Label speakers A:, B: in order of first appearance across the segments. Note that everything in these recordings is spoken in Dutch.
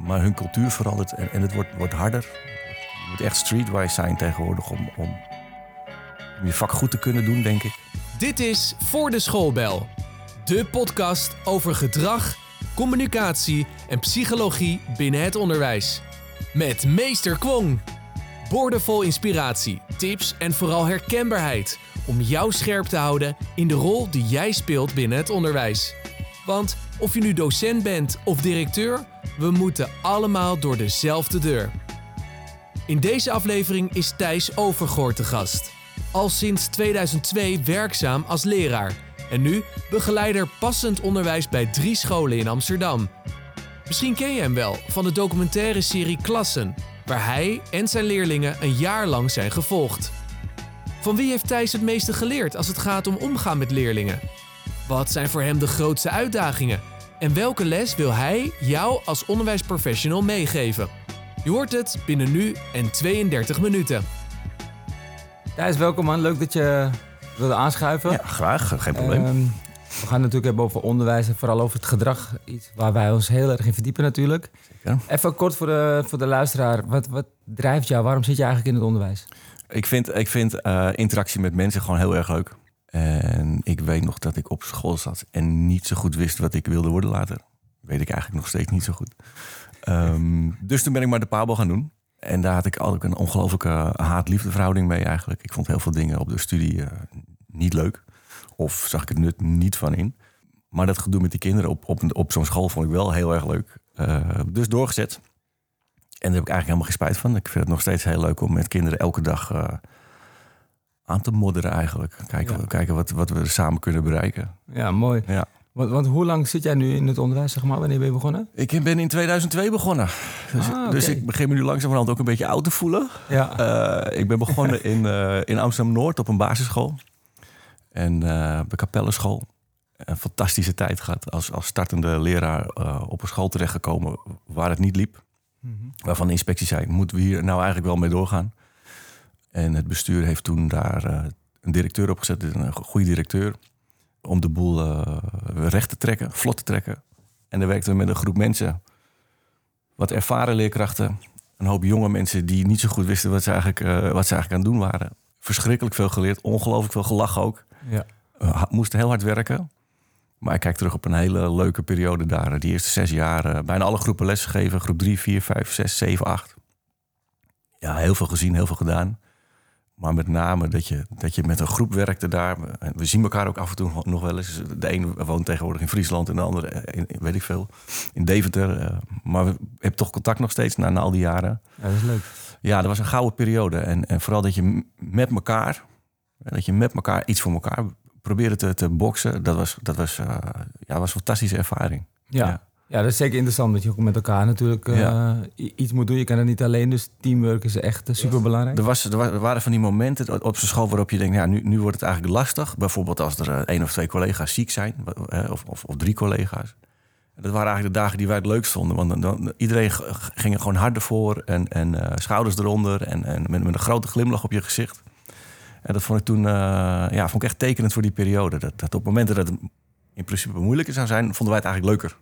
A: Maar hun cultuur verandert en, en het wordt, wordt harder. Je moet echt streetwise zijn tegenwoordig om, om, om je vak goed te kunnen doen, denk ik.
B: Dit is Voor de Schoolbel. De podcast over gedrag, communicatie en psychologie binnen het onderwijs. Met meester Kwong. Boordevol inspiratie, tips en vooral herkenbaarheid om jou scherp te houden in de rol die jij speelt binnen het onderwijs. Want of je nu docent bent of directeur, we moeten allemaal door dezelfde deur. In deze aflevering is Thijs Overgoort te gast. Al sinds 2002 werkzaam als leraar en nu begeleider passend onderwijs bij drie scholen in Amsterdam. Misschien ken je hem wel van de documentaire serie Klassen, waar hij en zijn leerlingen een jaar lang zijn gevolgd. Van wie heeft Thijs het meeste geleerd als het gaat om omgaan met leerlingen? Wat zijn voor hem de grootste uitdagingen? En welke les wil hij jou als onderwijsprofessional meegeven? Je hoort het binnen nu en 32 minuten.
C: Thijs, welkom man. Leuk dat je wilde aanschuiven.
A: Ja, graag. Geen probleem.
C: Ehm, we gaan het natuurlijk hebben over onderwijs en vooral over het gedrag. Iets waar wij ons heel erg in verdiepen natuurlijk.
A: Zeker.
C: Even kort voor de, voor de luisteraar. Wat, wat drijft jou? Waarom zit je eigenlijk in het onderwijs?
A: Ik vind, ik vind eh, interactie met mensen gewoon heel erg leuk. En ik weet nog dat ik op school zat en niet zo goed wist wat ik wilde worden later. Weet ik eigenlijk nog steeds niet zo goed. Ehm, dus toen ben ik maar de Pabo gaan doen. En daar had ik altijd een ongelooflijke haat-liefde verhouding mee eigenlijk. Ik vond heel veel dingen op de studie eh, niet leuk. Of zag ik het nut niet van in. Maar dat gedoe met die kinderen op, op, op zo'n school vond ik wel heel erg leuk. Eh, dus doorgezet. En daar heb ik eigenlijk helemaal geen spijt van. Ik vind het nog steeds heel leuk om met kinderen elke dag eh, aan te modderen eigenlijk. Kijken,
C: Ja.
A: kijken wat, wat we samen kunnen bereiken.
C: Ja, mooi.
A: Ja.
C: Want, want hoe lang zit jij nu in het onderwijs, zeg maar? Wanneer ben je begonnen?
A: Ik ben in 2002 begonnen. Dus,
C: Ah,
A: dus ik begin me nu langzamerhand ook een beetje oud te voelen.
C: Ja.
A: Eh, ik ben begonnen in, eh, in Amsterdam-Noord op een basisschool. En eh op de Kapellenschool. Een fantastische tijd gehad als, als startende leraar eh, op een school terechtgekomen waar het niet liep.
C: Mhm.
A: Waarvan de inspectie zei, moeten we hier nou eigenlijk wel mee doorgaan? En het bestuur heeft toen daar eh, een directeur opgezet, een goede directeur, om de boel eh, recht te trekken, vlot te trekken. En daar werkten we met een groep mensen, wat ervaren leerkrachten, een hoop jonge mensen die niet zo goed wisten wat ze eigenlijk, eh, wat ze eigenlijk aan het doen waren. Verschrikkelijk veel geleerd, ongelooflijk veel gelachen ook.
C: ja.
A: Moesten heel hard werken. Maar ik kijk terug op een hele leuke periode daar. Die eerste zes jaar bijna alle groepen lesgegeven. Groep 3, 4, 5, 6, 7, 8. Ja, heel veel gezien, heel veel gedaan. Maar met name dat je, dat je met een groep werkte daar. We zien elkaar ook af en toe nog wel eens. De een woont tegenwoordig in Friesland en de andere, in, weet ik veel, in Deventer. Uh, maar we hebben toch contact nog steeds na, na al die jaren.
C: ja, dat is leuk.
A: Ja, dat was een gouden periode. En, en vooral dat je met elkaar, dat je met elkaar iets voor elkaar probeerde te, te boksen. Dat was, dat was, eh, ja, was een fantastische ervaring.
C: Ja.
A: Ja.
C: Ja. dat is zeker interessant dat je ook met elkaar natuurlijk eh, iets moet doen. Je kan het niet alleen, dus teamwork is echt super belangrijk.
A: Er, was, er, wa- waren van die momenten op zijn school waarop je denkt, ja, nu, nu wordt het eigenlijk lastig. Bijvoorbeeld als er eh, één of twee collega's ziek zijn, eh, of, of, of drie collega's. Dat waren eigenlijk de dagen die wij het leukst vonden. Want dan, dan- iedereen ging er gewoon harder voor en, en eh, schouders eronder en, en met, met een grote glimlach op je gezicht. En dat vond ik toen eh, ja, vond ik echt tekenend voor die periode. Dat, dat op momenten dat het in principe moeilijker zou zijn, vonden wij het eigenlijk leuker.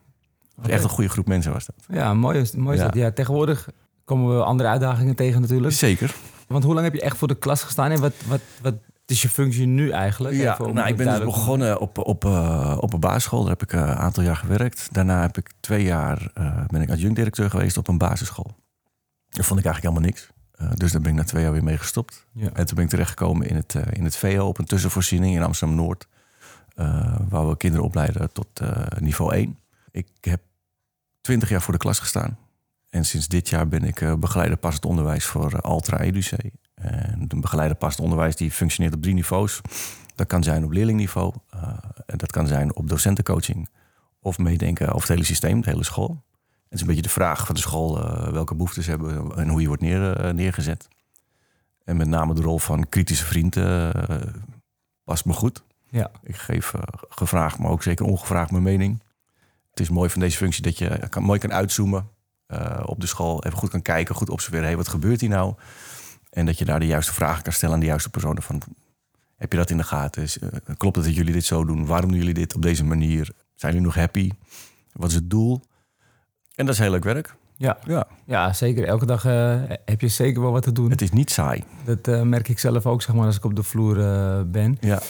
A: Echt een goede groep mensen was dat.
C: Ja, mooi is, mooi is
A: Ja.
C: dat. Ja, tegenwoordig komen we andere uitdagingen tegen natuurlijk.
A: Zeker.
C: Want hoe lang heb je echt voor de klas gestaan en wat, wat, wat is je functie nu eigenlijk?
A: Ja,
C: Even
A: nou, ik ben dus begonnen op, op, eh, op een basisschool. Daar heb ik eh, een aantal jaar gewerkt. Daarna heb ik twee jaar eh, ben ik adjunct-directeur geweest op een basisschool. Dat vond ik eigenlijk helemaal niks. Dus daar ben ik na twee jaar weer mee gestopt.
C: Ja.
A: En toen ben ik terechtgekomen in het, in het VO op een tussenvoorziening in Amsterdam-Noord. waar we kinderen opleiden tot niveau 1. Ik heb twintig jaar voor de klas gestaan. En sinds dit jaar ben ik eh, begeleider passend onderwijs voor eh, Altra EduC. En een begeleider passend onderwijs die functioneert op drie niveaus. Dat kan zijn op leerlingniveau. eh, en dat kan zijn op docentencoaching. Of meedenken over het hele systeem, de hele school. Het is een beetje de vraag van de school welke behoeftes hebben en hoe je wordt neer, neergezet. En met name de rol van kritische vriend eh, past me goed.
C: Ja.
A: Ik geef gevraagd, maar ook zeker ongevraagd mijn mening. Het is mooi van deze functie dat je kan, mooi kan uitzoomen eh, op de school. Even goed kan kijken, goed observeren. Hey, wat gebeurt hier nou? En dat je daar de juiste vragen kan stellen aan de juiste personen. Van, heb je dat in de gaten? Is, eh, klopt het dat jullie dit zo doen? Waarom doen jullie dit op deze manier? Zijn jullie nog happy? Wat is het doel? En dat is heel leuk werk.
C: Ja,
A: Ja,
C: ja zeker. Elke dag eh, heb je zeker wel wat te doen.
A: het is niet saai.
C: Dat merk ik zelf ook, zeg maar, als ik op de vloer ben.
A: Ja.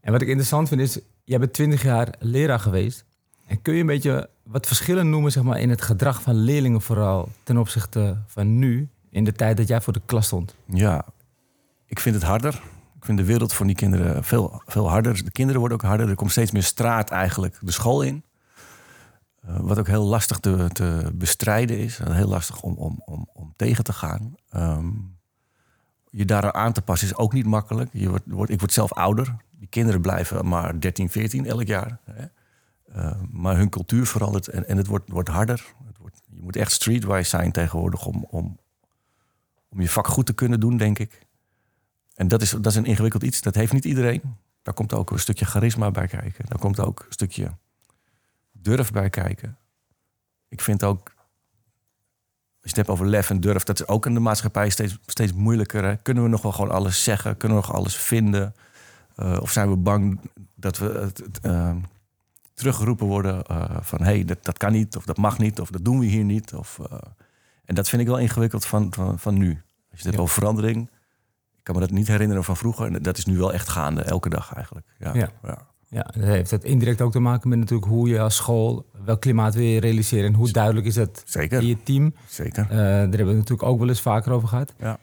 C: En wat ik interessant vind is, jij bent 20 jaar leraar geweest. Kun je een beetje wat verschillen noemen zeg maar, in het gedrag van leerlingen vooral ten opzichte van nu, in de tijd dat jij voor de klas stond?
A: Ja, ik vind het harder. Ik vind de wereld voor die kinderen veel, veel harder. De kinderen worden ook harder. Er komt steeds meer straat eigenlijk de school in. Eh, wat ook heel lastig te, te bestrijden is. Heel lastig om, om, om, om tegen te gaan. Ehm, je daaraan aan te passen is ook niet makkelijk. Je wordt, wordt, ik word zelf ouder. Die kinderen blijven maar 13, 14 elk jaar. Hè? Eh, maar hun cultuur verandert en, en het wordt, wordt harder. Het wordt, je moet echt streetwise zijn tegenwoordig om, om, om je vak goed te kunnen doen, denk ik. En dat is, dat is een ingewikkeld iets. Dat heeft niet iedereen. Daar komt ook een stukje charisma bij kijken. Daar komt ook een stukje durf bij kijken. Ik vind ook, als je het hebt over lef en durf, dat is ook in de maatschappij steeds, steeds moeilijker. Hè? Kunnen we nog wel gewoon alles zeggen? Kunnen we nog alles vinden? Uh, of zijn we bang dat we het, uh, teruggeroepen worden uh, van hé, hey, dat, dat kan niet, of dat mag niet, of dat doen we hier niet. Of, uh, en dat vind ik wel ingewikkeld van, van, van nu. Als je het hebt
C: Ja.
A: over verandering, ik kan me dat niet herinneren van vroeger. En dat is nu wel echt gaande, elke dag eigenlijk. Ja,
C: Ja.
A: ja.
C: Ja, dat heeft het indirect ook te maken met natuurlijk hoe je als school, welk klimaat wil je realiseren en hoe duidelijk is dat
A: zeker.
C: in je team.
A: zeker.
C: Eh, daar hebben we het natuurlijk ook wel eens vaker over gehad.
A: Ja.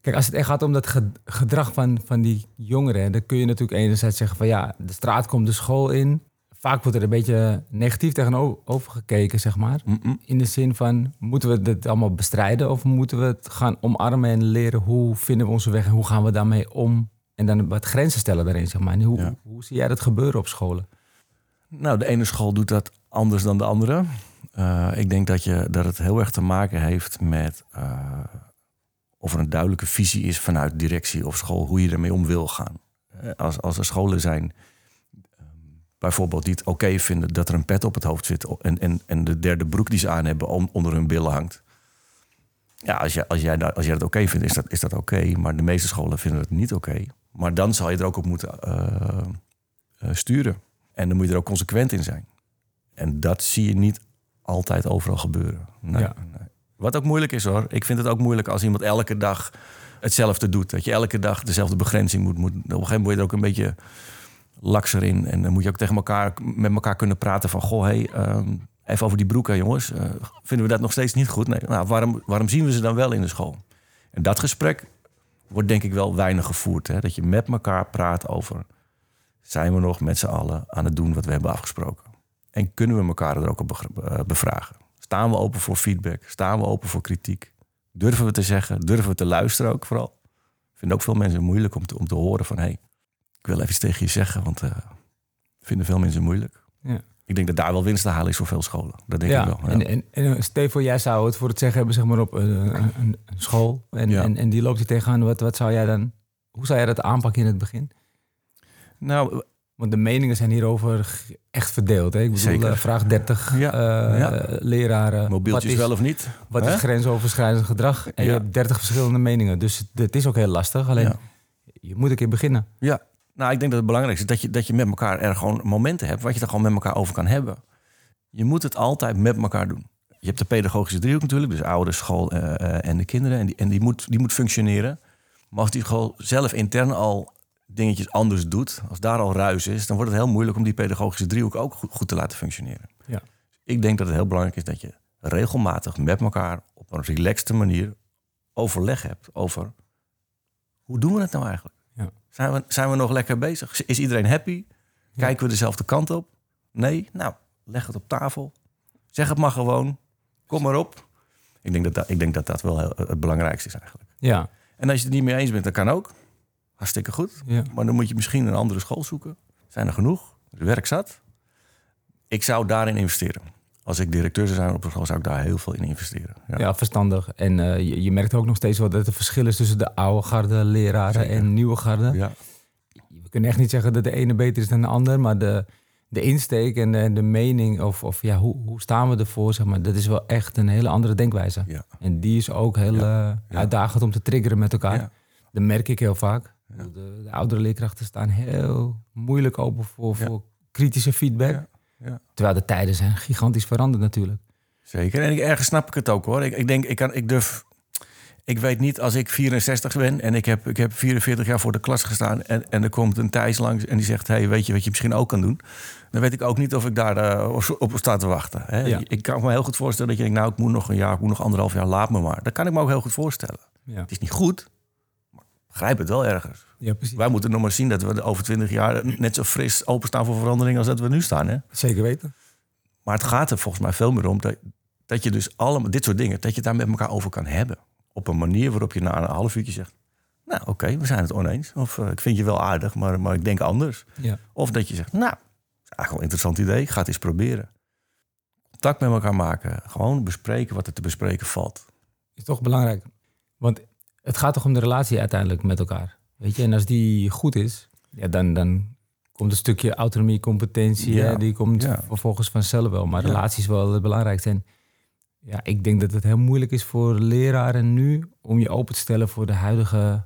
C: Kijk, als het echt gaat om dat ge- gedrag van, van die jongeren, dan kun je natuurlijk enerzijds zeggen van ja, de straat komt de school in. Vaak wordt er een beetje negatief tegenover gekeken, zeg maar. In de zin van, moeten we dit allemaal bestrijden of moeten we het gaan omarmen en leren hoe vinden we onze weg en hoe gaan we daarmee om? En dan wat grenzen stellen daarin, zeg maar. En hoe,
A: Ja.
C: hoe zie jij dat gebeuren op scholen?
A: Nou, de ene school doet dat anders dan de andere. Uh, ik denk dat, je, dat het heel erg te maken heeft met uh, of er een duidelijke visie is vanuit directie of school, hoe je ermee om wil gaan. Uh, als, als er scholen zijn, bijvoorbeeld die het oké okay vinden dat er een pet op het hoofd zit en, en, en de derde broek die ze aan hebben on, onder hun billen hangt. Ja, als, je, als, jij, dat, als jij dat oké okay vindt, is dat, is dat oké. Okay, maar de meeste scholen vinden het niet oké. Maar dan zal je er ook op moeten uh, sturen. En dan moet je er ook consequent in zijn. En dat zie je niet altijd overal gebeuren. Nee,
C: Ja.
A: nee. Wat ook moeilijk is hoor. Ik vind het ook moeilijk als iemand elke dag hetzelfde doet. Dat je elke dag dezelfde begrenzing moet. moet. Op een gegeven moment word je er ook een beetje lakser in. En dan moet je ook tegen elkaar, met elkaar kunnen praten van... Goh, hey, um, even over die broeken jongens. Uh, vinden we dat nog steeds niet goed? Nee, nou, waarom, waarom zien we ze dan wel in de school? En dat gesprek wordt denk ik wel weinig gevoerd. Hè? Dat je met elkaar praat over... zijn we nog met z'n allen aan het doen wat we hebben afgesproken? En kunnen we elkaar er ook op bevragen? Staan we open voor feedback? Staan we open voor kritiek? Durven we te zeggen? Durven we te luisteren ook vooral? Ik vind ook veel mensen moeilijk om te, om te horen van... hey, ik wil even iets tegen je zeggen, want uh, vinden veel mensen moeilijk.
C: Ja.
A: Ik denk dat daar wel winst te halen is voor veel scholen. Dat denk
C: ja,
A: ik wel. Ja.
C: En, en, en Stefan, jij zou het voor het zeggen hebben zeg maar, op een, een, school. En, en, en die loopt je tegenaan. Wat, wat zou jij dan... Hoe zou jij dat aanpakken in het begin?
A: Nou,
C: Want de meningen zijn hierover echt verdeeld. Hè? Ik bedoel,
A: Zeker.
C: eh, vraag 30
A: Ja.
C: eh,
A: Ja.
C: leraren.
A: mobieltjes
C: wat is,
A: wel of niet?
C: Wat is grensoverschrijdend gedrag? En je hebt 30 verschillende meningen. Dus het, het is ook heel lastig. Alleen, je moet een keer beginnen.
A: Ja, nou, ik denk dat het belangrijkste is dat je, dat je met elkaar er gewoon momenten hebt... wat je er gewoon met elkaar over kan hebben. Je moet het altijd met elkaar doen. Je hebt de pedagogische driehoek natuurlijk, dus ouders, school uh, uh, en de kinderen. En, die, en die, moet, die moet functioneren. Maar als die school zelf intern al dingetjes anders doet... als daar al ruis is, dan wordt het heel moeilijk... om die pedagogische driehoek ook goed, goed te laten functioneren.
C: Ja.
A: Ik denk dat het heel belangrijk is dat je regelmatig met elkaar... op een relaxte manier overleg hebt over... hoe doen we het nou eigenlijk? Zijn, we, zijn we nog lekker bezig? Is iedereen happy? Kijken we dezelfde kant op? Nee? Nou, leg het op tafel. Zeg het maar gewoon. Kom maar op. Ik denk dat dat, ik denk dat, dat wel heel, het belangrijkste is eigenlijk.
C: Ja.
A: En als je het niet mee eens bent, dat kan ook. Hartstikke goed.
C: ja.
A: Maar dan moet je misschien een andere school zoeken. Zijn er genoeg? Er werk zat. Ik zou daarin investeren. Als ik directeur zou zijn op een school, zou ik daar heel veel in investeren. Ja.
C: Ja, verstandig. En uh, je, je, merkt ook nog steeds wel dat er verschil is tussen de oude garde leraren
A: Zeker.
C: en nieuwe garde.
A: Ja.
C: We kunnen echt niet zeggen dat de ene beter is dan de ander, maar de, de insteek en de, de mening of, of ja, hoe, hoe staan we ervoor, zeg maar, dat is wel echt een hele andere denkwijze.
A: Ja.
C: En die is ook heel uh,
A: Ja.
C: uitdagend om te triggeren met elkaar. Dat merk ik heel vaak. De, de oudere leerkrachten staan heel moeilijk open voor, voor kritische feedback.
A: Ja.
C: Terwijl de tijden zijn gigantisch veranderd natuurlijk.
A: Zeker. En ik, ergens snap ik het ook hoor. Ik, ik denk, ik, kan, ik durf. Ik weet niet als ik 64 ben en ik heb, ik heb 44 jaar voor de klas gestaan. En, en er komt een Thijs langs en die zegt: Hey, weet je wat je misschien ook kan doen? Dan weet ik ook niet of ik daar eh, op- sta te wachten. Hè?
C: Ja.
A: Ik kan me heel goed voorstellen dat je denkt: Nou, ik moet nog een jaar, ik moet nog anderhalf jaar, laat me maar. Dat kan ik me ook heel goed voorstellen.
C: Ja,
A: Het is niet goed, begrijp het wel ergens.
C: ja precies.
A: Wij moeten nog maar zien dat we over 20 jaar net zo fris openstaan voor verandering als dat we nu staan. Hè?
C: Zeker weten.
A: Maar het gaat er volgens mij veel meer om dat, dat je dus allemaal dit soort dingen, dat je het daar met elkaar over kan hebben. Op een manier waarop je na een half uurtje zegt: Nou, oké, we zijn het oneens. Of eh, ik vind je wel aardig, maar, maar ik denk anders.
C: Ja.
A: Of dat je zegt: Nou, is eigenlijk wel een interessant idee, ga het eens proberen. Contact met elkaar maken, gewoon bespreken wat er te bespreken valt.
C: is toch belangrijk. Want het gaat toch om de relatie uiteindelijk met elkaar. Weet je, en als die goed is, ja, dan, dan komt een stukje autonomie, competentie,
A: Ja,
C: hè, die komt
A: ja.
C: vervolgens vanzelf wel. Maar
A: Ja.
C: relatie is wel het belangrijkste. En ja, ik denk dat het heel moeilijk is voor leraren nu om je open te stellen voor de huidige,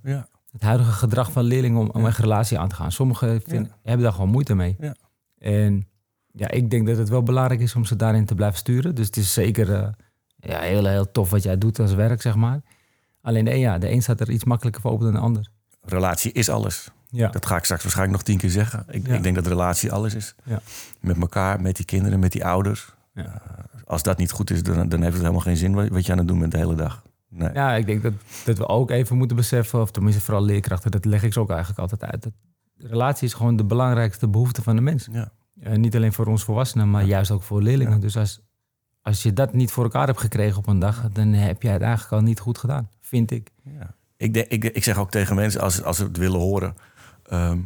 C: het huidige gedrag van leerlingen om, om een relatie aan te gaan. Sommigen vinden, hebben daar gewoon moeite mee.
A: Ja.
C: En ja, ik denk dat het wel belangrijk is om ze daarin te blijven sturen. Dus het is zeker eh, ja, heel, heel tof wat jij doet als werk, zeg maar. Alleen de een, ja, de een staat er iets makkelijker voor open dan de ander.
A: relatie is alles.
C: Ja,
A: Dat ga ik straks waarschijnlijk nog tien keer zeggen. Ik,
C: Ja.
A: ik denk dat relatie alles is.
C: Ja.
A: Met elkaar, met die kinderen, met die ouders.
C: Ja.
A: Eh, als dat niet goed is, dan, dan heeft het helemaal geen zin wat, je aan het doen bent de hele dag. Nee.
C: ja ik denk dat, dat we ook even moeten beseffen, of tenminste vooral leerkrachten, dat leg ik ze ook eigenlijk altijd uit. Dat relatie is gewoon de belangrijkste behoefte van de mens.
A: Ja.
C: Eh, niet alleen voor ons volwassenen, maar
A: Ja.
C: juist ook voor leerlingen.
A: Ja.
C: Dus als, als je dat niet voor elkaar hebt gekregen op een dag, dan heb je het eigenlijk al niet goed gedaan, vind ik.
A: Ja. Ik, denk, ik, ik zeg ook tegen mensen, als, als ze het willen horen... ehm,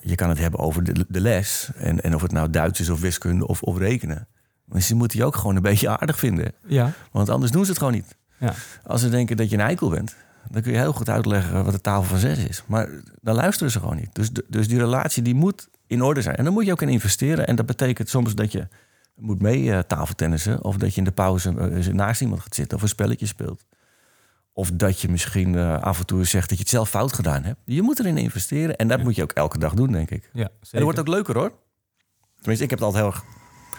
A: je kan het hebben over de, de les. En, en of het nou Duits is of wiskunde of, of rekenen. Maar ze moeten je ook gewoon een beetje aardig vinden.
C: Ja,
A: Want anders doen ze het gewoon niet.
C: Ja.
A: Als ze denken dat je een eikel bent... dan kun je heel goed uitleggen wat de tafel van zes is. Maar dan luisteren ze gewoon niet. Dus, dus die relatie die moet in orde zijn. En dan moet je ook in investeren. En dat betekent soms dat je moet mee eh, tafeltennissen... of dat je in de pauze eh, naast iemand gaat zitten... of een spelletje speelt. Of dat je misschien eh, af en toe zegt dat je het zelf fout gedaan hebt. Je moet erin investeren. En dat moet je ook elke dag doen, denk ik.
C: ja
A: En
C: zeker.
A: dat wordt ook leuker, hoor. Tenminste, ik heb het altijd heel erg,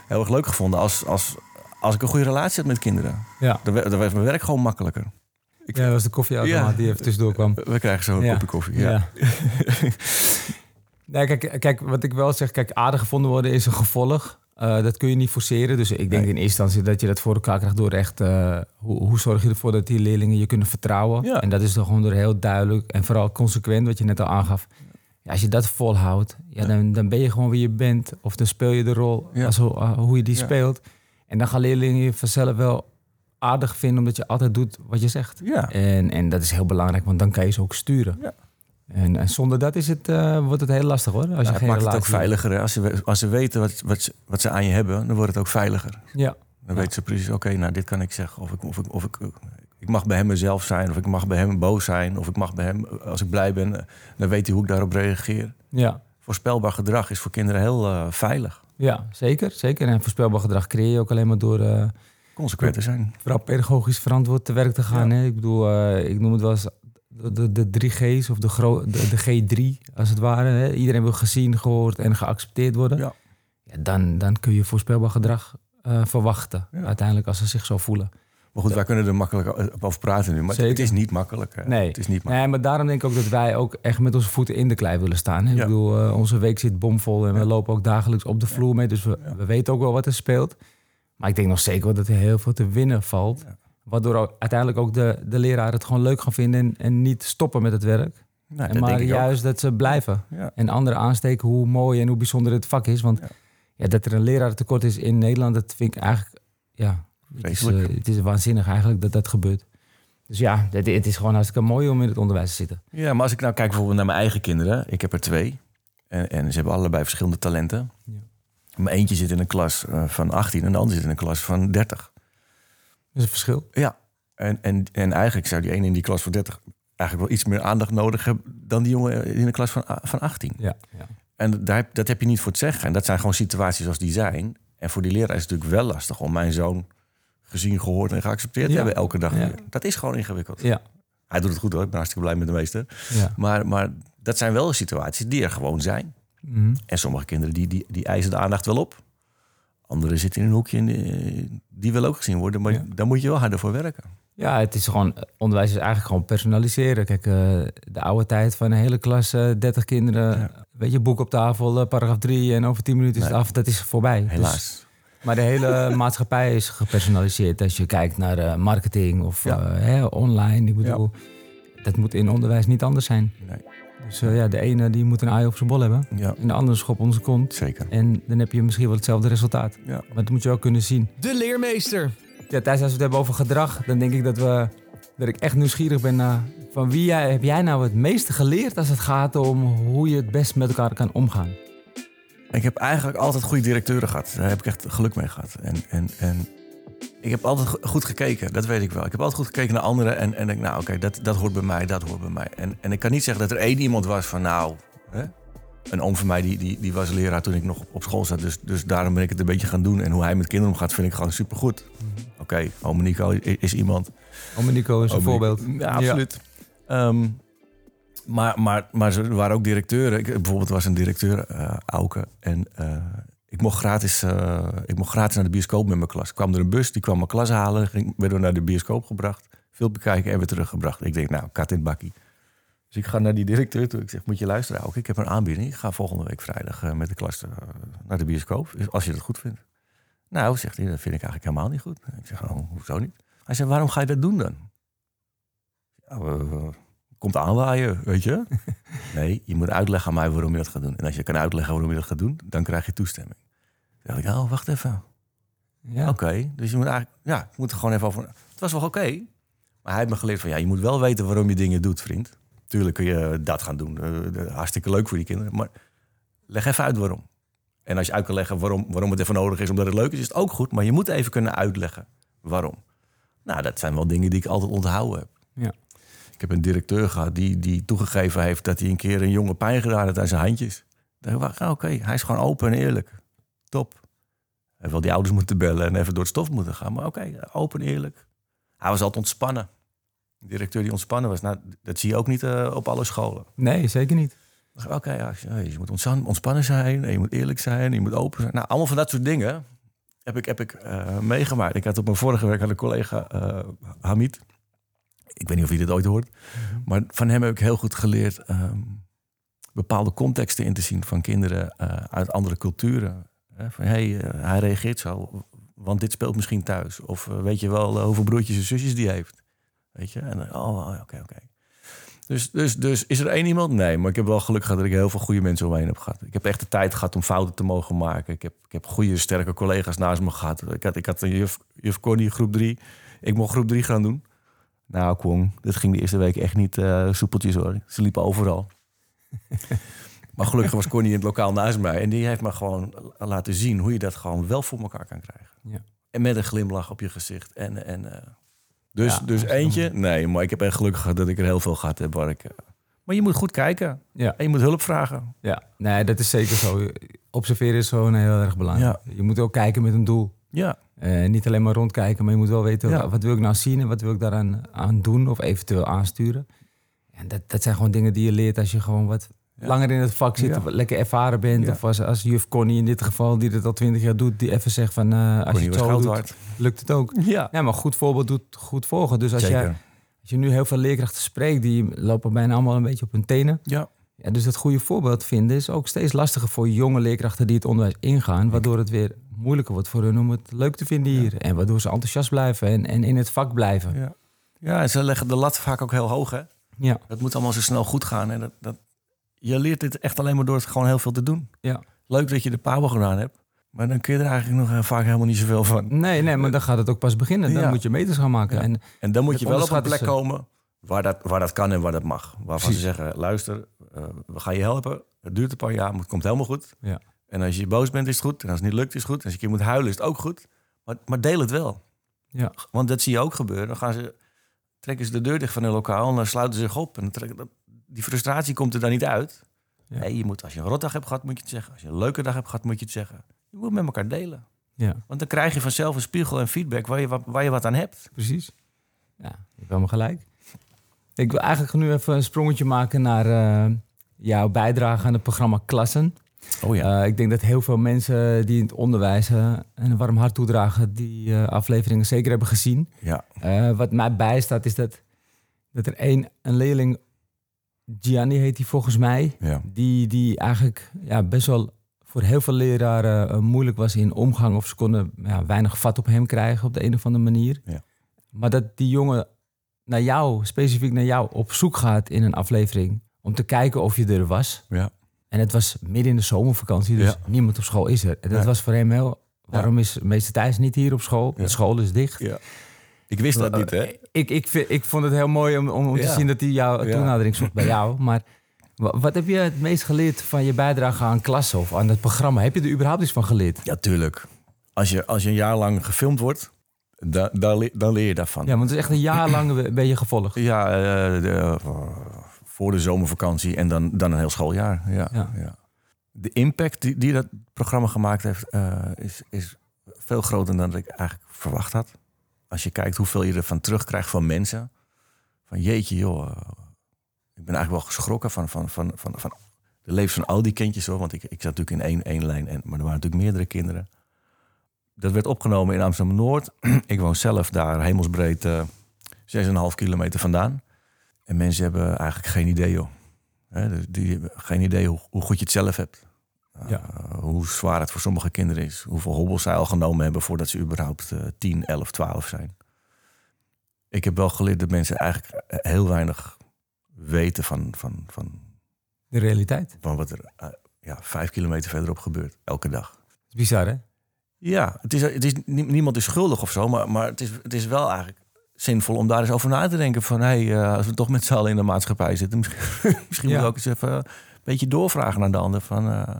A: heel erg leuk gevonden... Als, als, als ik een goede relatie had met kinderen.
C: Ja.
A: Dan, werd- dan werd mijn werk gewoon makkelijker.
C: ja, dat was de koffieautomaat
A: Ja.
C: die even tussendoor kwam.
A: We krijgen zo een
C: Ja.
A: kopje koffie. Ja.
C: nee, kijk, kijk, wat ik wel zeg, kijk, aardig gevonden worden is een gevolg. Eh, dat kun je niet forceren. Dus ik denk
A: Nee.
C: in eerste instantie dat je dat voor elkaar krijgt door echt... eh, hoe, hoe zorg je ervoor dat die leerlingen je kunnen vertrouwen?
A: Ja.
C: En dat is dan gewoon door heel duidelijk en vooral consequent, wat je net al aangaf. Ja, als je dat volhoudt, ja, dan, dan ben je gewoon wie je bent. Of dan speel je de rol als, hoe- hoe je die speelt. En dan gaan leerlingen je vanzelf wel aardig vinden... omdat je altijd doet wat je zegt.
A: Ja.
C: En, en dat is heel belangrijk, want dan kan je ze ook sturen. En, en zonder dat is het, eh, wordt het heel lastig hoor. Als
A: Ja,
C: je
A: het
C: geen
A: maakt het ook veiliger. hè. Als ze, als ze weten wat, wat, ze, wat ze aan je hebben, dan wordt het ook veiliger.
C: Ja,
A: Dan
C: Ja.
A: weten ze precies, oké, nou dit kan ik zeggen. Of ik, of, ik, of ik, ik mag bij hem mezelf zijn. Of ik mag bij hem boos zijn. Of ik mag bij hem, als ik blij ben, dan weet hij hoe ik daarop reageer.
C: ja,
A: Voorspelbaar gedrag is voor kinderen heel eh, veilig.
C: ja, zeker, zeker. En voorspelbaar gedrag creëer je ook alleen maar door eh,
A: Consequenter zijn.
C: vooral pedagogisch verantwoord te werk te gaan.
A: Ja.
C: Hè? Ik bedoel, ik noem het wel eens de, de, de drie G's of de, gro- de, de G3 als het ware. Hè? Iedereen wil gezien, gehoord en geaccepteerd worden.
A: Ja.
C: Ja, dan, dan kun je voorspelbaar gedrag eh, verwachten.
A: Ja.
C: Uiteindelijk als ze zich zo voelen.
A: Maar goed, wij kunnen er makkelijk over praten nu. Maar het,
C: Zeker.
A: het is niet makkelijk. Hè.
C: Nee.
A: Het is niet makkelijk.
C: Nee, maar daarom denk ik ook dat wij ook echt met onze voeten in de klei willen staan. Hè? Ik bedoel, eh, onze week zit bomvol en we lopen ook dagelijks op de vloer mee. Dus we, we weten ook wel wat er speelt. Maar ik denk nog zeker wel dat er heel veel te winnen valt. Waardoor uiteindelijk ook de, de leraren het gewoon leuk gaan vinden en, en niet stoppen met het werk.
A: Nou,
C: en maar
A: ook.
C: juist dat ze blijven.
A: Ja.
C: En anderen aansteken hoe mooi en hoe bijzonder het vak is. Want
A: Ja.
C: ja. dat er een lerarentekort is in Nederland, dat vind ik eigenlijk... Ja, het is, eh, het is waanzinnig eigenlijk dat dat gebeurt. Dus ja, het, het is gewoon hartstikke mooi om in het onderwijs te zitten.
A: Ja, maar als ik nou kijk bijvoorbeeld naar mijn eigen kinderen. Ik heb er twee. En, en ze hebben allebei verschillende talenten.
C: Ja.
A: Maar eentje zit in een klas eh, van 18 en de ander zit in een klas van 30.
C: Dat is een verschil.
A: Ja. En, en, en eigenlijk zou die ene in die klas van 30 eigenlijk wel iets meer aandacht nodig hebben dan die jongen in de klas van, van 18.
C: Ja, ja.
A: En daar, dat heb je niet voor het zeggen. En dat zijn gewoon situaties zoals die zijn. En voor die leraar is het natuurlijk wel lastig om mijn zoon gezien, gehoord en geaccepteerd te hebben elke dag.
C: Ja.
A: Dat is gewoon ingewikkeld.
C: ja,
A: Hij doet het goed hoor. Ik ben hartstikke blij met de meester.
C: ja.
A: Maar, maar dat zijn wel situaties die er gewoon zijn.
C: Mhm.
A: En sommige kinderen die, die, die eisen de aandacht wel op. Anderen zitten in een hoekje en die, die wil ook gezien worden. Maar
C: Ja.
A: daar moet je wel harder voor werken.
C: Ja, het is gewoon, onderwijs is eigenlijk gewoon personaliseren. Kijk, eh, de oude tijd van een hele klas, eh 30 kinderen,
A: Ja.
C: weet je, boek op tafel, eh, paragraaf 3 en over 10 minuten is
A: Nee.
C: het af. Dat is voorbij. Dus-
A: Helaas.
C: maar de hele maatschappij is gepersonaliseerd. Als je kijkt naar eh, marketing of
A: Ja.
C: eh, online. Ik bedoel, dat moet in onderwijs niet anders zijn.
A: Nee.
C: Dus eh, ja, de ene die moet een aai op zijn bol hebben.
A: Ja,
C: En de andere schop zijn kont.
A: zeker.
C: En dan heb je misschien wel hetzelfde resultaat.
A: Ja.
C: Maar dat moet je ook kunnen zien.
B: De leermeester.
C: Ja, Thijs, als we het hebben over gedrag, dan denk ik dat, we, dat ik echt nieuwsgierig ben naar van wie jij, heb jij nou het meeste geleerd als het gaat om hoe je het best met elkaar kan omgaan.
A: Ik heb eigenlijk altijd goede directeuren gehad. Daar heb ik echt geluk mee gehad. En, en, en ik heb altijd go- goed gekeken, dat weet ik wel. Ik heb altijd goed gekeken naar anderen en, en denk, nou oké, dat, dat hoort bij mij, dat hoort bij mij. En, en ik kan niet zeggen dat er één iemand was van, nou, hè? een oom van mij die, die, die was leraar toen ik nog op, school zat. Dus, dus daarom ben ik het een beetje gaan doen. En hoe hij met kinderen omgaat, vind ik gewoon supergoed. Oké, oom Nico is, is iemand.
C: Ome Nico is een
A: Oom
C: voorbeeld.
A: Ja, absoluut. Ehm, maar, maar, maar er waren ook directeuren. Ik, bijvoorbeeld was een directeur, eh Auke. En eh, ik, mocht gratis, eh, ik mocht gratis naar de bioscoop met mijn klas. kwam er een bus, die kwam mijn klas halen. Ging, werden we naar de bioscoop gebracht. Film bekijken en weer teruggebracht. Ik denk, nou, kat in het bakkie. Dus ik ga naar die directeur toe. Ik zeg, moet je luisteren, Auke. Ik heb een aanbieding. Ik ga volgende week vrijdag eh, met de klas eh, naar de bioscoop. Dus Als je dat goed vindt. Nou, zegt hij, dat vind ik eigenlijk helemaal niet goed. Ik zeg, oh, hoezo niet? Hij zei, waarom ga je dat doen dan? Ja, komt aanwaaien, weet je? nee, je moet uitleggen aan mij waarom je dat gaat doen. En als je kan uitleggen waarom je dat gaat doen, dan krijg je toestemming. Toen dacht ik, oh, wacht even.
C: Ja.
A: Oké, dus je moet eigenlijk, ja, ik moet er gewoon even over. Het was wel oké. Maar hij heeft me geleerd van, ja, je moet wel weten waarom je dingen doet, vriend. Tuurlijk kun je dat gaan doen. Eh, hartstikke leuk voor die kinderen. Maar leg even uit waarom. En als je uit kan leggen waarom, waarom het even nodig is, omdat het leuk is, is het ook goed. Maar je moet even kunnen uitleggen waarom. Nou, dat zijn wel dingen die ik altijd onthouden heb. Ik heb een directeur gehad die, die toegegeven heeft dat hij een keer een jongen pijn gedaan heeft aan zijn handjes. Dan dacht ik, ah, oké, hij is gewoon open en eerlijk. Top. Hij wel die ouders moeten bellen en even door het stof moeten gaan. Maar oké, open en eerlijk. Hij was altijd ontspannen. Een directeur die ontspannen was. Nou, dat zie je ook niet eh, op alle scholen.
C: Nee, zeker niet.
A: Oké, ja, je moet ontspan- ontspannen zijn, en je moet eerlijk zijn, je moet open zijn. Nou, allemaal van dat soort dingen heb ik, heb ik eh, meegemaakt. Ik had op mijn vorige werk had een collega eh, Hamid. Ik weet niet of je dit ooit hoort. Maar van hem heb ik heel goed geleerd ehm, bepaalde contexten in te zien van kinderen eh, uit andere culturen. Hè, van hey, eh, hij reageert zo, want dit speelt misschien thuis. Of eh, weet je wel hoeveel broertjes en zusjes die heeft. Weet je? En, oh, oh, oké, oké. Dus, dus, dus is er één iemand? Nee, maar ik heb wel geluk gehad dat ik heel veel goede mensen om me heen heb gehad. Ik heb echt de tijd gehad om fouten te mogen maken. Ik heb, ik heb goede, sterke collega's naast me gehad. Ik had, ik had een juf, juf Connie, groep 3. Ik mocht groep 3 gaan doen. Nou, Kwong, dit ging de eerste week echt niet eh, soepeltjes hoor. Ze liepen overal. maar gelukkig was Connie in het lokaal naast mij. En die heeft me gewoon laten zien hoe je dat gewoon wel voor elkaar kan krijgen.
C: Ja.
A: En met een glimlach op je gezicht. En, en, eh, dus
C: Ja,
A: dus
C: dat
A: eentje, nee, maar ik heb echt geluk gehad dat ik er heel veel gehad heb. Waar ik, eh, maar je moet goed kijken.
C: Ja.
A: En je moet hulp vragen.
C: Ja, nee, dat is zeker zo. Observeren is gewoon heel erg belangrijk. Je moet ook kijken met een doel.
A: Ja,
C: Eh, niet alleen maar rondkijken, maar je moet wel weten
A: Ja.
C: wat wil ik nou zien en wat wil ik daaraan aan doen of eventueel aansturen. En dat, dat zijn gewoon dingen die je leert als je gewoon wat
A: Ja.
C: langer in het vak zit,
A: Ja.
C: of lekker ervaren bent. Of als, als juf Connie in dit geval, die dat al twintig jaar doet, die even zegt van eh, als je het zo doet, lukt het ook.
A: Ja,
C: Ja, maar goed voorbeeld doet goed volgen. Dus als,
A: zeker.
C: jij, als je nu heel veel leerkrachten spreekt, die lopen bijna allemaal een beetje op hun tenen.
A: Ja,
C: Ja, dus dat goede voorbeeld vinden is ook steeds lastiger voor jonge leerkrachten die het onderwijs ingaan. Waardoor het weer moeilijker wordt voor hun om het leuk te vinden hier. En waardoor ze enthousiast blijven en, en in het vak blijven.
A: ja. ja, en ze leggen de lat vaak ook heel hoog, hè?
C: Ja,
A: Het moet allemaal zo snel goed gaan. En dat, dat, je leert dit echt alleen maar door het gewoon heel veel te doen.
C: ja.
A: Leuk dat je de Pabo gedaan hebt. Maar dan kun je er eigenlijk nog eh, vaak helemaal niet zoveel van.
C: Nee, nee, maar dan gaat het ook pas beginnen. Dan
A: Ja.
C: moet je meters gaan maken.
A: Ja.
C: En
A: En dan moet je wel op een plek
C: ze.
A: komen waar dat, waar dat kan en waar dat mag. Waarvan
C: Precies.
A: ze zeggen, luister, eh, we gaan je helpen. Het duurt een paar jaar, maar het komt helemaal goed.
C: Ja.
A: En als je boos bent, is het goed. En als het niet lukt, is het goed. En als je een keer moet huilen, is het ook goed. Maar, maar deel het wel.
C: Ja.
A: Want dat zie je ook gebeuren. Dan gaan ze, trekken ze de deur dicht van hun lokaal en dan sluiten ze zich op. En trekken, die frustratie komt er dan niet uit.
C: Ja.
A: Nee, je moet, als je een rotdag hebt gehad, moet je het zeggen. Als je een leuke dag hebt gehad, moet je het zeggen. Je moet met elkaar delen.
C: ja,
A: Want dan krijg je vanzelf een spiegel en feedback waar je, wat- waar je wat aan hebt.
C: precies. Ja, je hebt helemaal gelijk. Ik wil eigenlijk nu even een sprongetje maken naar eh, jouw bijdrage aan het programma Klassen.
A: Oh ja.
C: Eh, ik denk dat heel veel mensen die in het onderwijs eh, een warm hart toedragen, die eh, afleveringen zeker hebben gezien.
A: ja.
C: Wat mij bijstaat is dat, dat er één, een leerling, Gianni heet hij volgens mij,
A: Ja.
C: die, die eigenlijk ja, best wel voor heel veel leraren moeilijk was in omgang. Of ze konden ja, weinig vat op hem krijgen op de een of andere manier.
A: Ja.
C: Maar dat die jongen naar jou, specifiek naar jou, op zoek gaat in een aflevering. Om te kijken of je er was.
A: Ja.
C: En het was midden in de zomervakantie, dus niemand op school is er. En dat was voor hem heel... Waarom is meester Thijs niet hier op school? De school is dicht.
A: Ik wist dat niet, hè?
C: Ik, ik, vind, ik vond het heel mooi om, om, om te zien dat hij jouw
A: Ja.
C: toenadering zocht bij jou. Maar wa- wat heb je het meest geleerd van je bijdrage aan klassen of aan het programma? Heb je er überhaupt iets van geleerd?
A: Ja, tuurlijk. Als je, als je een jaar lang gefilmd wordt, da, dan leer je daarvan.
C: Ja, want het is echt een jaar lang ben je gevolgd.
A: Ja, eh, de, eh, voor de zomervakantie en dan, dan een heel schooljaar. Ja,
C: Ja.
A: ja. De impact die, die dat programma gemaakt heeft, eh, is, is veel groter dan ik eigenlijk verwacht had. Als je kijkt hoeveel je ervan terugkrijgt van mensen. Van jeetje joh, eh, ik ben eigenlijk wel geschrokken van, van, van, van, van de levens van al die kindjes hoor. Want ik, ik zat natuurlijk in één, één lijn, en, maar er waren natuurlijk meerdere kinderen. Dat werd opgenomen in Amsterdam-Noord. ik woon zelf daar hemelsbreed eh 6,5 kilometer vandaan. En mensen hebben eigenlijk geen idee, joh. Hè, dus die hebben geen idee hoe, hoe goed je het zelf hebt. Uh,
C: Ja.
A: Hoe zwaar het voor sommige kinderen is. Hoeveel hobbels zij al genomen hebben voordat ze überhaupt eh 10, 11, 12 zijn. Ik heb wel geleerd dat mensen eigenlijk heel weinig weten van, van, van,
C: De realiteit.
A: van wat er eh, ja, vijf kilometer verderop gebeurt. Elke dag.
C: Is bizar, hè?
A: Ja, het is, het is, nie- niemand is schuldig of zo, maar, maar het, is, het is wel eigenlijk zinvol om daar eens over na te denken. Van hé, hey, eh, als we toch met z'n allen in de maatschappij zitten, misschien, misschien
C: Ja.
A: moeten we ook eens even een beetje doorvragen naar de ander. Van eh,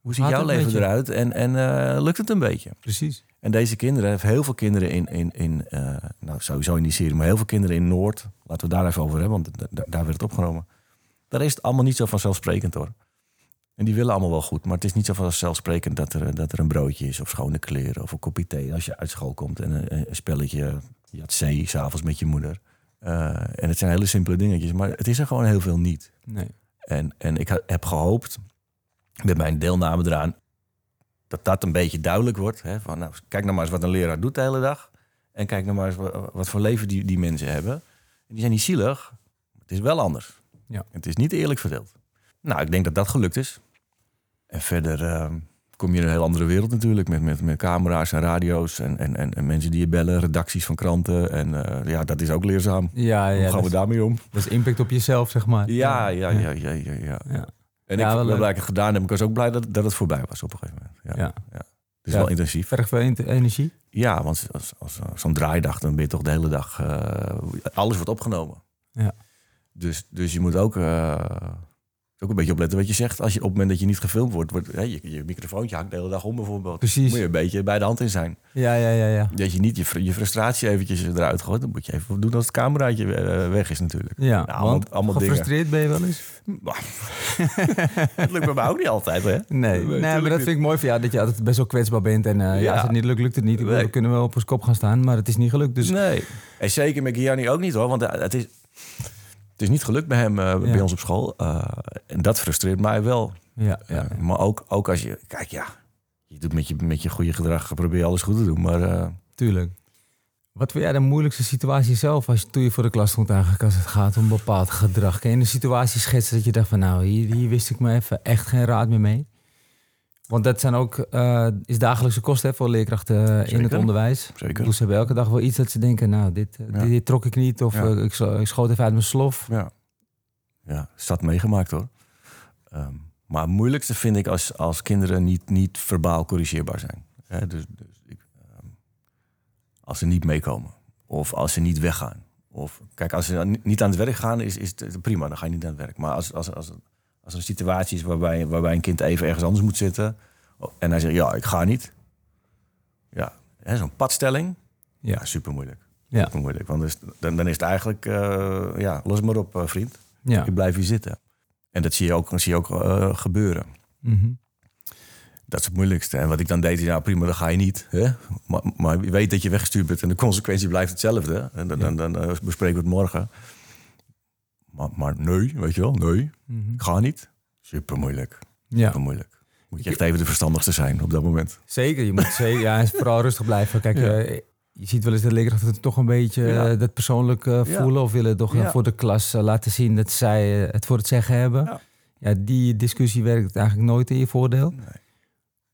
A: hoe ziet jouw leven eruit en, en eh, lukt het een beetje?
C: Precies.
A: En deze kinderen, heeft heel veel kinderen in, in, in nou sowieso in die serie, maar heel veel kinderen in Noord, laten we daar even over hebben, want da- da- daar werd het opgenomen. Daar is het allemaal niet zo vanzelfsprekend hoor. En die willen allemaal wel goed, maar het is niet zo vanzelfsprekend dat er, dat er een broodje is of schone kleren of een kopje thee als je uit school komt en een, een spelletje, je had C, s'avonds met je moeder. Eh, en het zijn hele simpele dingetjes, maar het is er gewoon heel veel niet.
C: Nee.
A: En, en ik ha- heb gehoopt met mijn deelname eraan dat dat een beetje duidelijk wordt. Hè? Van, nou, kijk nou maar eens wat een leraar doet de hele dag. En kijk nou maar eens wat, wat voor leven die, die mensen hebben. En die zijn niet zielig. Het is wel anders.
C: Ja.
A: Het is niet eerlijk verdeeld. Nou, ik denk dat dat gelukt is. En verder eh, kom je in een heel andere wereld natuurlijk. Met, met, met camera's en radio's en, en, en, en mensen die je bellen. Redacties van kranten. En eh, ja, dat is ook leerzaam.
C: Ja, ja
A: Hoe gaan we daarmee om?
C: dat is impact op jezelf, zeg maar.
A: Ja, ja, ja, ja, ja. ja.
C: Ja.
A: En
C: Ja,
A: ik ik het gedaan heb. Ik was ook blij dat, dat het voorbij was op een gegeven moment. Ja.
C: Ja.
A: Het is wel intensief.
C: Vergt veel energie.
A: Ja, want als, als, als zo'n draaidag, dan ben je toch de hele dag... eh, alles wordt opgenomen.
C: Ja.
A: Dus, dus je moet ook, eh, ook een beetje opletten wat je zegt. Als je op het moment dat je niet gefilmd wordt... wordt hè, je, je microfoontje hangt de hele dag om bijvoorbeeld.
C: Precies.
A: Moet je een beetje bij de hand in zijn.
C: Ja, ja, ja, ja.
A: Dat je niet je, fr- je frustratie eventjes eruit gooit. Dan moet je even doen als het cameraatje eh, weg is natuurlijk.
C: Ja,
A: allemaal-
C: want
A: allemaal dingen.
C: gefrustreerd ben je wel eens?
A: Het lukt bij mij ook niet altijd, hè?
C: Nee, nee, maar dat
A: niet.
C: vind ik mooi van jou, dat je altijd best wel kwetsbaar bent. En eh, ja.
A: Ja.
C: als het niet lukt, lukt het niet.
A: Nee.
C: We kunnen wel op ons kop gaan staan, maar het is niet gelukt. Dus
A: Nee. En zeker met Gianni ook niet hoor. Want eh, het is, het is niet gelukt bij hem eh, bij ons op school. Eh, en dat frustreert mij wel.
C: ja, ja,
A: Eh, maar ook, ook als je... Kijk ja, je doet met je, met je goede gedrag... probeer je alles goed te doen. Maar eh,
C: tuurlijk. Wat vind jij de moeilijkste situatie zelf als je, toen je voor de klas stond eigenlijk als het gaat om bepaald gedrag? Kun je een situatie schetsen dat je dacht van nou, hier, hier wist ik me even echt geen raad meer mee? Want dat zijn ook, eh, is dagelijkse kosten hè, voor leerkrachten eh, in het onderwijs.
A: zeker.
C: Dus ze hebben elke dag wel iets dat ze denken, nou, dit, eh,
A: Ja.
C: dit, dit trok ik niet. Of
A: Ja.
C: ik, ik schoot even uit mijn slof.
A: Ja. Ja, stad meegemaakt hoor. Ehm, maar het moeilijkste vind ik als, als kinderen niet, niet verbaal corrigeerbaar zijn. Dus dus ik, ehm, als ze niet meekomen. Of als ze niet weggaan. Of, kijk, als ze niet aan het werk gaan, is, is het prima. Dan ga je niet aan het werk. Maar als, als, als, als er een situatie is waarbij, waarbij een kind even ergens anders moet zitten. En hij zegt, ja, ik ga niet. Ja, zo'n padstelling.
C: Ja.
A: Super moeilijk.
C: Ja.
A: Super moeilijk. Want dus, dan, dan is het eigenlijk, eh, ja, los maar op, eh, vriend.
C: Ja.
A: Ik blijf hier zitten. En dat zie je ook, zie je ook eh, gebeuren.
C: Mhm.
A: Dat is het moeilijkste. En wat ik dan deed, is, ja prima, dan ga je niet. Hè? Maar, maar je weet dat je weggestuurd bent en de consequentie blijft hetzelfde. En dan, dan, dan eh, bespreken we het morgen. Maar, maar nee, weet je wel, nee,
C: Mhm.
A: ga niet. Super moeilijk.
C: Ja,
A: Heel moeilijk. Moet je echt even de verstandigste zijn op dat moment.
C: zeker. Je moet zeker, ja, vooral rustig blijven. Kijk,
A: Ja.
C: eh, je ziet wel eens de leerkrachten toch een beetje
A: Ja.
C: eh, dat persoonlijk eh,
A: Ja.
C: voelen. Of willen toch
A: Ja.
C: voor de klas laten zien dat zij het voor het zeggen hebben.
A: Ja.
C: Die discussie werkt eigenlijk nooit in je voordeel.
A: Nee.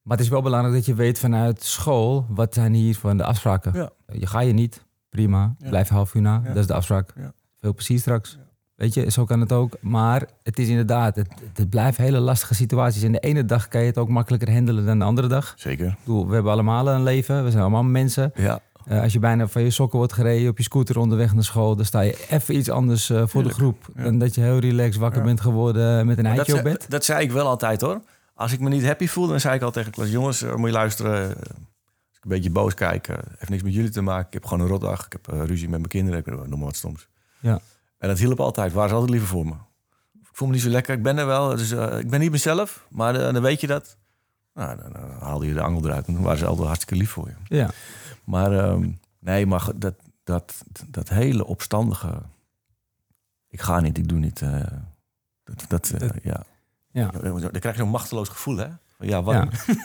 C: Maar het is wel belangrijk dat je weet vanuit school... wat zijn hier van de afspraken.
A: Ja.
C: Je ga je niet, prima. Blijf half uur na, dat is de afspraak. Veel precies straks. Weet je, zo kan het ook. Maar het is inderdaad, het, het blijven hele lastige situaties. En de ene dag kan je het ook makkelijker handelen dan de andere dag.
A: Zeker.
C: Ik bedoel, we hebben allemaal een leven, we zijn allemaal mensen.
A: Ja.
C: Eh, als je bijna van je sokken wordt gereden op je scooter onderweg naar school... dan sta je even iets anders eh, voor
A: Tuurlijk.
C: de groep...
A: Ja.
C: dan dat je heel relaxed wakker
A: Ja.
C: bent geworden met een eitje
A: dat,
C: op
A: zei,
C: bed.
A: dat zei ik wel altijd hoor. Als ik me niet happy voelde, dan zei ik al tegen de klas... jongens, eh, moet je luisteren. eh, Als ik een beetje boos kijk, eh, heeft niks met jullie te maken. Ik heb gewoon een rotdag. Ik heb eh, ruzie met mijn kinderen. Ik noem maar wat stoms.
C: Ja.
A: En dat hielp altijd. Waren ze altijd liever voor me. Ik voel me niet zo lekker. Ik ben er wel. Dus, eh, ik ben niet mezelf. Maar dan weet je dat. Nou, dan, dan haalde je de angel eruit. En dan waren ze altijd hartstikke lief voor je.
C: Ja,
A: Maar ehm, nee, maar dat, dat, dat hele opstandige... Ik ga niet, ik doe niet. eh, dat, dat, eh,
C: Dat-
A: ja.
C: ja,
A: Dan krijg je zo'n machteloos gevoel, hè? Ja, wat?
C: Ja.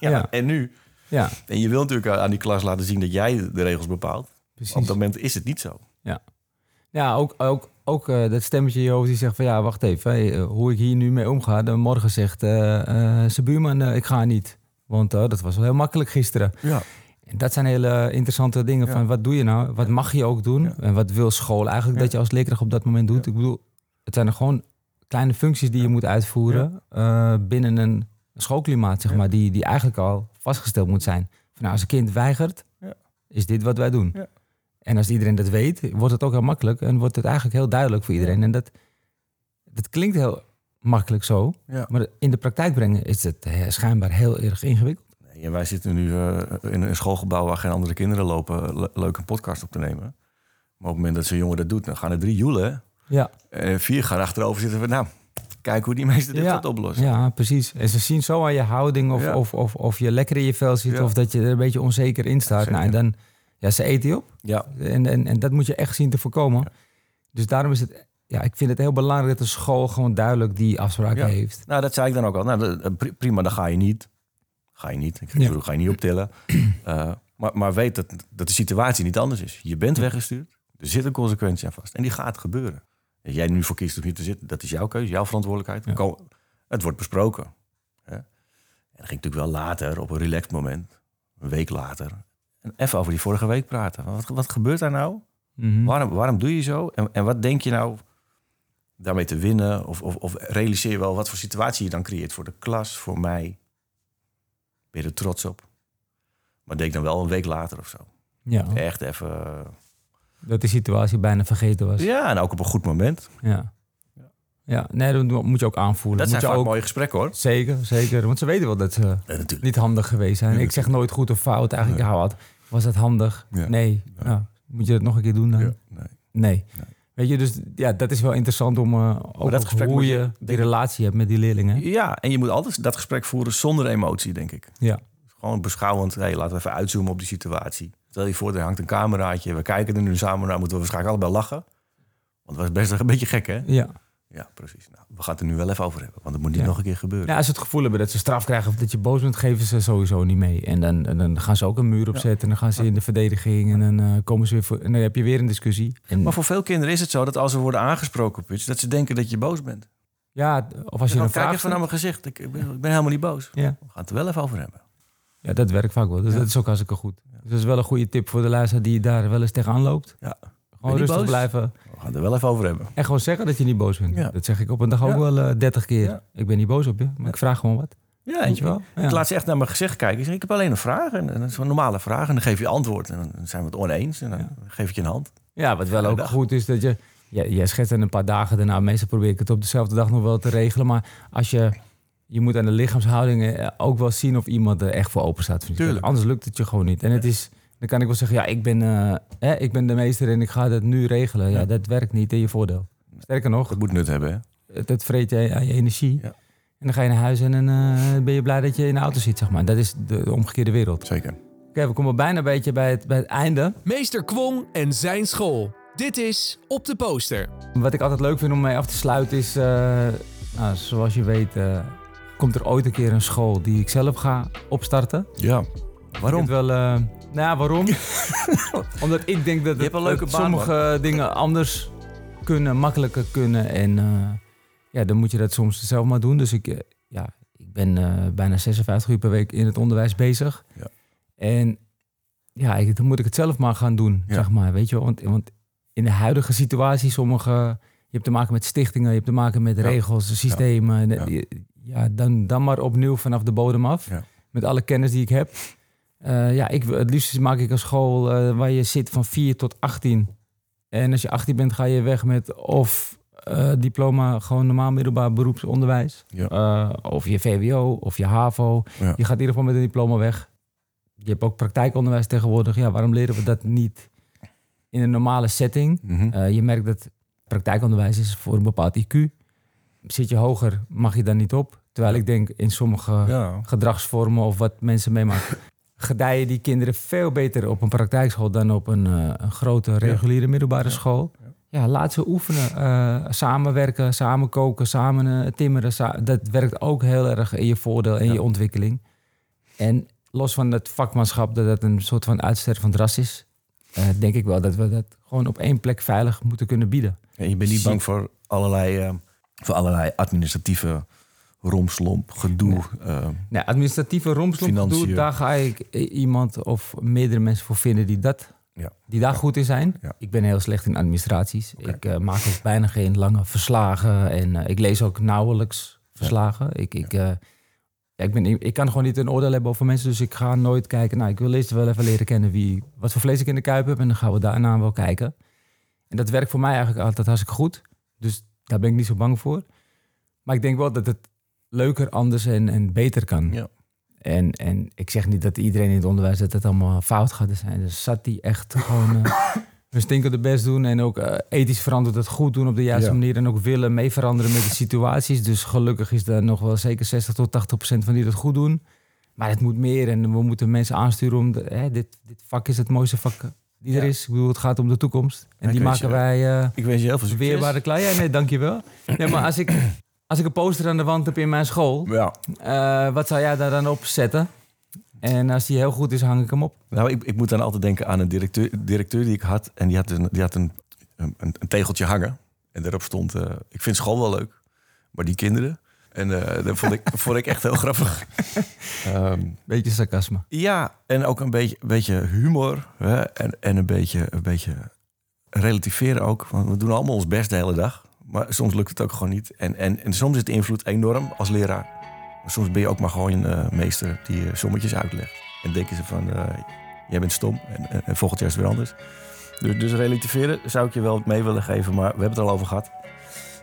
A: Ja.
C: Ja.
A: En nu?
C: ja,
A: En je wil natuurlijk aan die klas laten zien dat jij de regels bepaalt.
C: precies.
A: Op dat moment is het niet zo.
C: Ja, ook, ook, ook eh, dat stemmetje in je hoofd die zegt van ja, wacht even, hey, eh, hoe ik hier nu mee omga. Dan morgen zegt eh, zijn buurman, ik ga niet. Want eh, dat was wel heel makkelijk gisteren.
A: Ja.
C: En dat zijn hele interessante dingen
A: Ja.
C: van wat doe je nou? Wat mag je ook doen?
A: Ja.
C: En wat wil school eigenlijk
A: Ja.
C: dat je als leerkracht op dat moment doet? Ik bedoel, het zijn er gewoon kleine functies die je moet uitvoeren binnen een schoolklimaat, zeg
A: Ja.
C: maar, die, die eigenlijk al vastgesteld moet zijn. Van, nou, als een kind weigert,
A: Ja.
C: is dit wat wij doen. En als iedereen dat weet, wordt het ook heel makkelijk en wordt het eigenlijk heel duidelijk voor iedereen. En dat, dat klinkt heel makkelijk zo,
A: Ja.
C: maar in de praktijk brengen is het eh, schijnbaar heel erg ingewikkeld.
A: Nee, en wij zitten nu eh, in een schoolgebouw waar geen andere kinderen lopen... le- leuk een podcast op te nemen. Maar op het moment dat zo'n jongen dat doet, dan gaan er drie joelen.
C: Ja,
A: En vier gaan achterover zitten van... Nou, kijk hoe die meester dit
C: Ja.
A: gaat oplossen.
C: Ja, precies. En ze zien zo aan je houding of,
A: Ja.
C: of, of, of je lekker in je vel zit
A: Ja.
C: of dat je er een beetje onzeker in staat. Nou, en dan, ja, ze eten je op.
A: Ja.
C: En, en, en dat moet je echt zien te voorkomen.
A: Ja.
C: Dus daarom is het, ja, ik vind het heel belangrijk dat de school gewoon duidelijk die afspraken
A: Ja.
C: heeft.
A: Nou, dat zei ik dan ook al. Nou, dat- dat- pri- prima, dan ga je niet. Ga je niet. Ik
C: Ja.
A: ga je niet optillen. Eh, maar, maar weet dat, dat de situatie niet anders is. Je bent weggestuurd. Er zit een consequentie aan vast. En die gaat gebeuren. Als jij nu voor kiest om hier te zitten, dat is jouw keuze, jouw verantwoordelijkheid.
C: Ja.
A: Het wordt besproken. Hè? En dan ging natuurlijk wel later, op een relaxed moment, een week later, en even over die vorige week praten. Wat, wat gebeurt daar nou?
C: Mhm.
A: Waarom, waarom doe je zo? En, en wat denk je nou daarmee te winnen? Of, of, of realiseer je wel wat voor situatie je dan creëert voor de klas, voor mij? Ben je er trots op? Maar denk dan wel een week later of zo.
C: Ja,
A: Echt even. eh,
C: dat de situatie bijna vergeten was. Ja,
A: en ook op een goed moment.
C: ja. Nee, dat moet je ook aanvoelen.
A: Dat
C: moet
A: zijn
C: je ook,
A: mooie gesprekken hoor.
C: Zeker, zeker. Want ze weten wel dat ze
A: Ja,
C: niet handig geweest zijn.
A: Ja,
C: ik zeg nooit goed of fout. Eigenlijk, ja, wat, was dat handig?
A: Ja.
C: Nee.
A: Ja.
C: Nou, moet je dat nog een keer doen dan?
A: Ja, nee.
C: Nee.
A: Nee.
C: Weet je, dus ja, dat is wel interessant om uh, ook
A: dat gesprek
C: hoe
A: je,
C: die relatie hebt met die leerlingen.
A: ja, en je moet altijd dat gesprek voeren zonder emotie, denk ik.
C: Ja.
A: Gewoon beschouwend. Hey, laten we even uitzoomen op die situatie. Stel je voor, er hangt een cameraatje. We kijken er nu samen naar. Moeten we waarschijnlijk allebei lachen. Want het was best een beetje gek, hè?
C: Ja.
A: Ja, precies. Nou, we gaan het er nu wel even over hebben. Want het moet niet
C: Ja.
A: nog een keer gebeuren.
C: ja, als ze het gevoel hebben dat ze straf krijgen of dat je boos bent, geven ze sowieso niet mee. En dan, en dan gaan ze ook een muur opzetten en dan gaan ze in de verdediging en dan eh, komen ze weer voor, en dan heb je weer een discussie. En,
A: Maar voor veel kinderen is het zo dat als ze worden aangesproken op iets, dat ze denken dat je boos bent.
C: ja, of als je een
A: kijk
C: vraag
A: even naar mijn gezicht. Ik, ik, ben, ik ben helemaal niet boos.
C: Ja.
A: We gaan het er wel even over hebben.
C: Ja, dat werkt vaak wel. Dus
A: Ja.
C: dat is ook hartstikke goed. Dus dat is wel een goede tip voor de luisteraar die daar wel eens tegenaan loopt.
A: Ja.
C: Gewoon rustig
A: boos?
C: blijven.
A: We gaan het er wel even over hebben.
C: En gewoon zeggen dat je niet boos bent.
A: Ja.
C: Dat zeg ik op een dag ook wel eh, dertig keer.
A: Ja.
C: Ik ben niet boos op je, maar ik vraag gewoon wat.
A: Ja,
C: Weet je wel?
A: Ik laat ze echt naar mijn gezicht kijken. Ik zeg, ik heb alleen een vraag. En, dat is een normale vraag. En dan geef je antwoord. En dan zijn we het oneens. En dan geef ik je een hand.
C: Ja, wat wel ook goed is dat je... Ja, jij schetst het een paar dagen daarna. Meestal probeer ik het op dezelfde dag nog wel te regelen. Maar als je... Je moet aan de lichaamshouding eh, ook wel zien of iemand er echt voor open staat.
A: Tuurlijk.
C: Anders lukt het je gewoon niet. En het is... Dan kan ik wel zeggen, ja, ik ben, eh, hè, ik ben de meester en ik ga dat nu regelen. Ja,
A: Ja.
C: dat werkt niet in je voordeel. Sterker nog,
A: Dat moet nut hebben. Hè?
C: het, het vreet je aan je energie.
A: Ja.
C: En dan ga je naar huis en dan eh, ben je blij dat je in de auto zit, zeg maar. Dat is de, de omgekeerde wereld.
A: Zeker.
C: Oké, we komen bijna een beetje bij het, bij het einde.
B: Meester Kwong en zijn school. Dit is Op de Poster.
C: Wat ik altijd leuk vind om mee af te sluiten is, eh, nou, zoals je weet, eh, komt er ooit een keer een school die ik zelf ga opstarten.
A: Ja. Waarom?
C: Ik heb wel, eh, nou ja, waarom? Omdat ik denk dat het, dat sommige dingen anders kunnen, makkelijker kunnen. En eh, ja, dan moet je dat soms zelf maar doen. Dus ik, eh, ja, ik ben eh, bijna 56 uur per week in het onderwijs bezig.
A: Ja.
C: En ja, ik, dan moet ik het zelf maar gaan doen,
A: Ja.
C: zeg maar. Weet je, wel. want, want in de huidige situatie, sommige, je hebt te maken met stichtingen, je hebt te maken met regels, systemen.
A: Ja.
C: Dan, dan maar opnieuw vanaf de bodem af. Met alle kennis die ik heb. Eh, ja, ik, het liefst maak ik een school eh, waar je zit van 4 tot 18. En als je 18 bent, ga je weg met of eh, diploma, gewoon normaal middelbaar beroepsonderwijs.
A: Ja.
C: Of je VWO of je HAVO.
A: Ja.
C: Je gaat in ieder geval met een diploma weg. Je hebt ook praktijkonderwijs tegenwoordig. Ja, waarom leren we dat niet in een normale setting?
A: Mhm.
C: Je merkt dat praktijkonderwijs is voor een bepaald IQ. Zit je hoger, mag je daar niet op. Terwijl ik denk in sommige
A: ja.
C: gedragsvormen of wat mensen meemaken, gedijen die kinderen veel beter op een praktijkschool dan op een, eh, een grote reguliere middelbare school. Ja, laat ze oefenen. eh, samenwerken, samen koken, samen eh, timmeren. sa- dat werkt ook heel erg in je voordeel en
A: Ja.
C: je ontwikkeling. En los van het vakmanschap, dat het een soort van uitsterven van het ras is, denk ik wel dat we dat gewoon op één plek veilig moeten kunnen bieden.
A: En je bent niet bang voor allerlei, voor allerlei administratieve romslomp, gedoe. eh,
C: Nee, administratieve romslomp
A: Financiën.
C: doe, daar ga ik iemand of meerdere mensen voor vinden die, dat,
A: Ja.
C: die daar goed in zijn.
A: Ja.
C: Ik ben heel slecht in administraties. Ik eh, maak ook bijna geen lange verslagen en eh, ik lees ook nauwelijks verslagen. Ik, ik, ik, ben, ik kan gewoon niet een oordeel hebben over mensen, dus ik ga nooit kijken. Nou, ik wil eerst wel even leren kennen wie, wat voor vlees ik in de kuip heb en dan gaan we daarna wel kijken. En dat werkt voor mij eigenlijk altijd hartstikke goed. Dus daar ben ik niet zo bang voor. Maar ik denk wel dat het leuker, anders en, en beter kan.
A: Ja.
C: En, en ik zeg niet dat iedereen in het onderwijs dat het allemaal fout gaat zijn. Dus zat die echt gewoon uh, hun stinkende best doen. En ook eh, ethisch verantwoord het goed doen op de juiste
A: Ja.
C: manier. En ook willen mee veranderen met de situaties. Dus gelukkig is er nog wel zeker 60 tot 80 procent van die dat goed doen. Maar het moet meer en we moeten mensen aansturen om... De, hè, dit, dit vak is het mooiste vak die er is. Ik bedoel, het gaat om de toekomst. En
A: ik
C: die maken
A: je-
C: wij... eh,
A: Ik wens je heel veel succes.
C: Weerbare klei? Ja, nee, dankjewel. Nee, maar als ik, als ik een poster aan de wand heb in mijn school,
A: Ja.
C: eh, wat zou jij daar dan op zetten? En als die heel goed is, hang ik hem op.
A: Nou, ik, ik moet dan altijd denken aan een directeur, directeur die ik had. En die had een, die had een, een, een tegeltje hangen. En daarop stond, eh, ik vind school wel leuk, maar die kinderen... En eh, dat vond ik, vond ik echt heel grappig. Ehm,
C: Beetje sarcasme.
A: ja, en ook een beetje, een beetje humor. Hè? En, en een, beetje, een beetje relativeren ook. Want we doen allemaal ons best de hele dag. Maar soms lukt het ook gewoon niet. En, en, en soms is de invloed enorm als leraar. Maar soms ben je ook maar gewoon een eh, meester die eh, sommetjes uitlegt. En denken ze van, eh, jij bent stom. En, en, en volgend jaar is het weer anders. Dus, dus relativeren zou ik je wel mee willen geven. Maar we hebben het er al over gehad.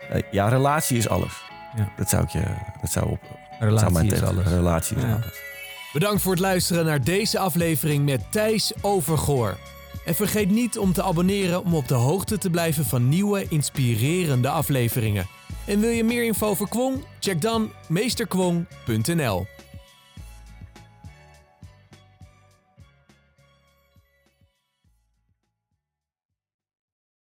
A: Eh, ja, relatie is alles.
C: Ja.
A: Dat zou ik je... Dat zou op, zou
C: Relatie
A: mijn
C: is alles.
A: Relatie is
C: Ja.
A: alles.
B: Bedankt voor het luisteren naar deze aflevering met Thijs Overgoor. En vergeet niet om te abonneren om op de hoogte te blijven van nieuwe, inspirerende afleveringen. En wil je meer info over Kwong? Check dan meesterkwong.nl.